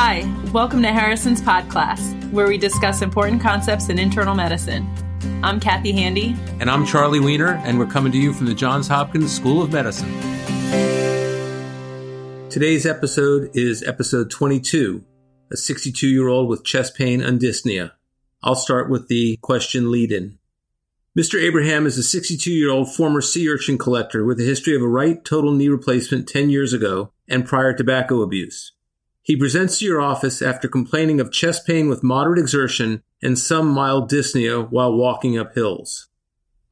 Hi, welcome to Harrison's Pod Class, where we discuss important concepts in internal medicine. I'm Kathy Handy. And I'm Charlie Wiener, and we're coming to you from the Johns Hopkins School of Medicine. Today's episode is episode 22 a 62 year old with chest pain and dyspnea. I'll start with the question lead in. Mr. Abraham is a 62 year old former sea urchin collector with a history of a right total knee replacement 10 years ago and prior tobacco abuse. He presents to your office after complaining of chest pain with moderate exertion and some mild dyspnea while walking up hills.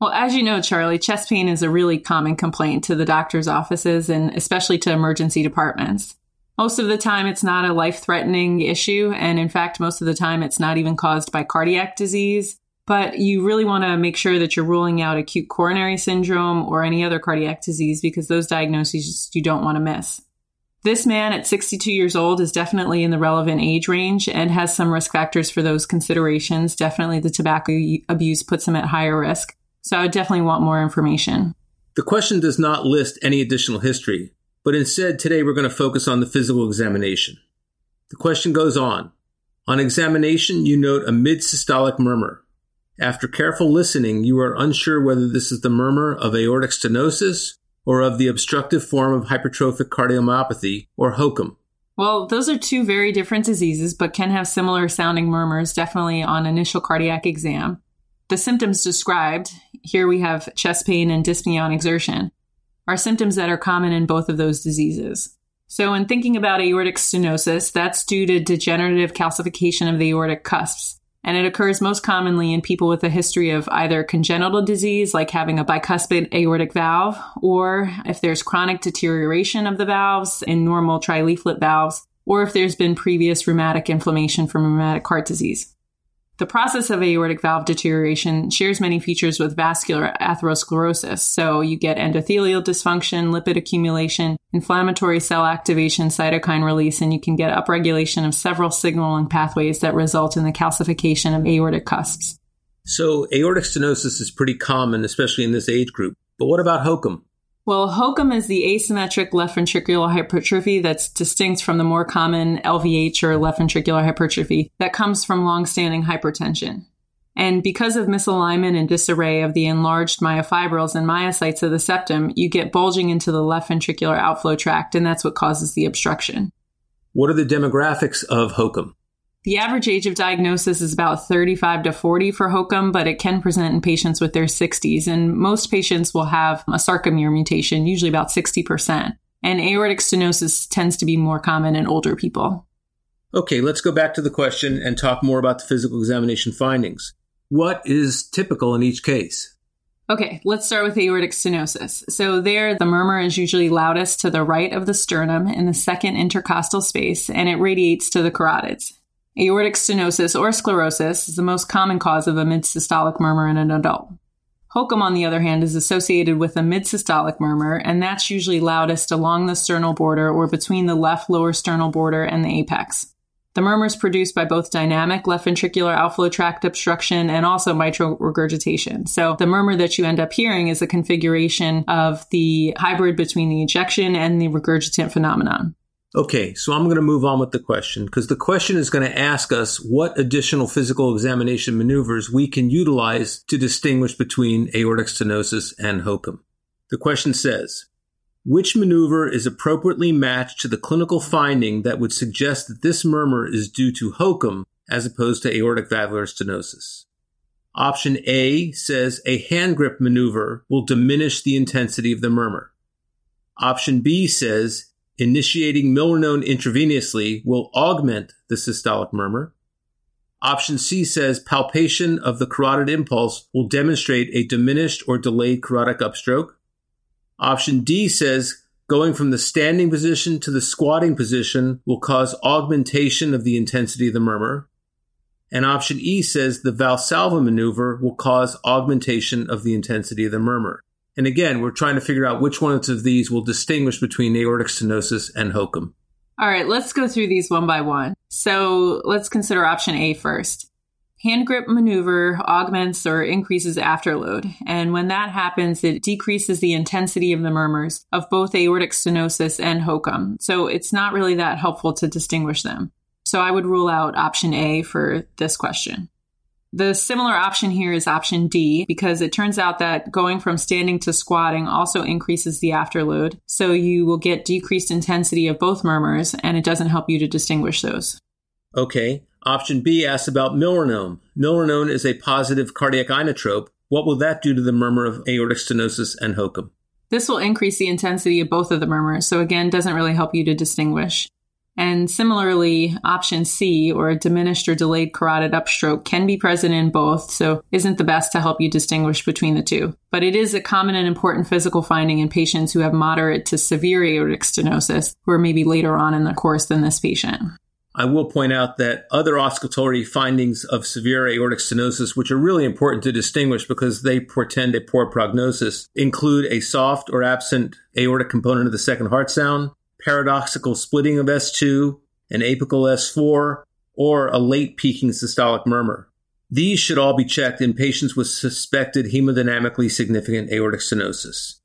Well, as you know, Charlie, chest pain is a really common complaint to the doctor's offices and especially to emergency departments. Most of the time, it's not a life threatening issue. And in fact, most of the time, it's not even caused by cardiac disease. But you really want to make sure that you're ruling out acute coronary syndrome or any other cardiac disease because those diagnoses you don't want to miss. This man at 62 years old is definitely in the relevant age range and has some risk factors for those considerations. Definitely the tobacco abuse puts him at higher risk. So I would definitely want more information. The question does not list any additional history, but instead today we're going to focus on the physical examination. The question goes on. On examination, you note a mid systolic murmur. After careful listening, you are unsure whether this is the murmur of aortic stenosis or of the obstructive form of hypertrophic cardiomyopathy, or HOCM? Well, those are two very different diseases, but can have similar sounding murmurs, definitely on initial cardiac exam. The symptoms described, here we have chest pain and dyspnea on exertion, are symptoms that are common in both of those diseases. So, in thinking about aortic stenosis, that's due to degenerative calcification of the aortic cusps and it occurs most commonly in people with a history of either congenital disease, like having a bicuspid aortic valve, or if there's chronic deterioration of the valves in normal trileaflet valves, or if there's been previous rheumatic inflammation from rheumatic heart disease. The process of aortic valve deterioration shares many features with vascular atherosclerosis. So you get endothelial dysfunction, lipid accumulation, inflammatory cell activation, cytokine release, and you can get upregulation of several signaling pathways that result in the calcification of aortic cusps. So aortic stenosis is pretty common, especially in this age group. But what about HOCM? Well, HOCM is the asymmetric left ventricular hypertrophy that's distinct from the more common LVH or left ventricular hypertrophy that comes from longstanding hypertension. And because of misalignment and disarray of the enlarged myofibrils and myocytes of the septum, you get bulging into the left ventricular outflow tract, and that's what causes the obstruction. What are the demographics of HOCM? The average age of diagnosis is about 35 to 40 for HOCM, but it can present in patients with their 60s. And most patients will have a sarcomere mutation, usually about 60%. And aortic stenosis tends to be more common in older people. Okay, let's go back to the question and talk more about the physical examination findings. What is typical in each case? Okay, let's start with aortic stenosis. So, there, the murmur is usually loudest to the right of the sternum in the second intercostal space, and it radiates to the carotids. Aortic stenosis or sclerosis is the most common cause of a mid-systolic murmur in an adult. HOCM, on the other hand, is associated with a mid-systolic murmur, and that's usually loudest along the sternal border or between the left lower sternal border and the apex. The murmur is produced by both dynamic left ventricular outflow tract obstruction and also mitral regurgitation. So the murmur that you end up hearing is a configuration of the hybrid between the ejection and the regurgitant phenomenon. Okay, so I'm going to move on with the question because the question is going to ask us what additional physical examination maneuvers we can utilize to distinguish between aortic stenosis and HOCM. The question says, which maneuver is appropriately matched to the clinical finding that would suggest that this murmur is due to HOCM as opposed to aortic valvular stenosis? Option A says a hand grip maneuver will diminish the intensity of the murmur. Option B says Initiating milrinone intravenously will augment the systolic murmur. Option C says palpation of the carotid impulse will demonstrate a diminished or delayed carotid upstroke. Option D says going from the standing position to the squatting position will cause augmentation of the intensity of the murmur. And option E says the Valsalva maneuver will cause augmentation of the intensity of the murmur. And again, we're trying to figure out which ones of these will distinguish between aortic stenosis and HOCM. All right, let's go through these one by one. So let's consider option A first. Hand grip maneuver augments or increases afterload. And when that happens, it decreases the intensity of the murmurs of both aortic stenosis and HOCM. So it's not really that helpful to distinguish them. So I would rule out option A for this question. The similar option here is option D because it turns out that going from standing to squatting also increases the afterload. So you will get decreased intensity of both murmurs and it doesn't help you to distinguish those. Okay. Option B asks about milrinone. Milrinone is a positive cardiac inotrope. What will that do to the murmur of aortic stenosis and HOCM? This will increase the intensity of both of the murmurs, so again, doesn't really help you to distinguish. And similarly, option C, or diminished or delayed carotid upstroke, can be present in both, so isn't the best to help you distinguish between the two. But it is a common and important physical finding in patients who have moderate to severe aortic stenosis, who are maybe later on in the course than this patient. I will point out that other auscultatory findings of severe aortic stenosis, which are really important to distinguish because they portend a poor prognosis, include a soft or absent aortic component of the second heart sound, paradoxical splitting of S2, an apical S4, or a late peaking systolic murmur. These should all be checked in patients with suspected hemodynamically significant aortic stenosis.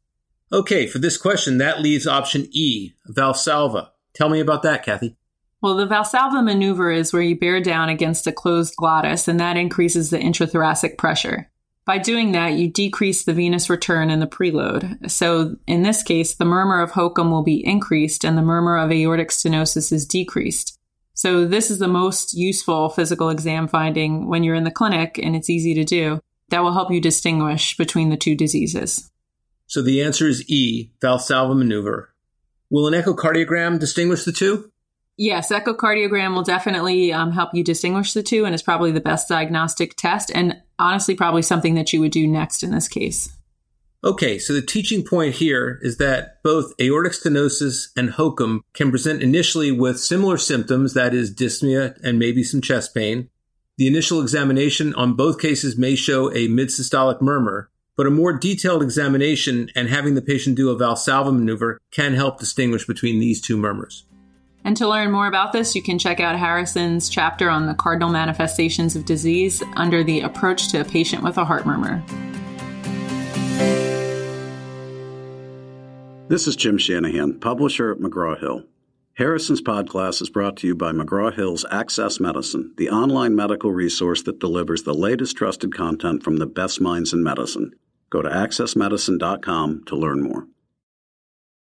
Okay, for this question, that leaves option E, Valsalva. Tell me about that, Kathy. Well, the Valsalva maneuver is where you bear down against a closed glottis, and that increases the intrathoracic pressure. By doing that, you decrease the venous return in the preload. So in this case, the murmur of HOCM will be increased and the murmur of aortic stenosis is decreased. So this is the most useful physical exam finding when you're in the clinic and it's easy to do. That will help you distinguish between the two diseases. So the answer is E, Valsalva maneuver. Will an echocardiogram distinguish the two? Yes, echocardiogram will definitely um, help you distinguish the two, and is probably the best diagnostic test, and honestly, probably something that you would do next in this case. Okay, so the teaching point here is that both aortic stenosis and HOCM can present initially with similar symptoms, that is, dyspnea and maybe some chest pain. The initial examination on both cases may show a mid systolic murmur, but a more detailed examination and having the patient do a Valsalva maneuver can help distinguish between these two murmurs. And to learn more about this, you can check out Harrison's chapter on the cardinal manifestations of disease under the approach to a patient with a heart murmur. This is Jim Shanahan, publisher at McGraw Hill. Harrison's Podcast is brought to you by McGraw Hill's Access Medicine, the online medical resource that delivers the latest trusted content from the best minds in medicine. Go to accessmedicine.com to learn more.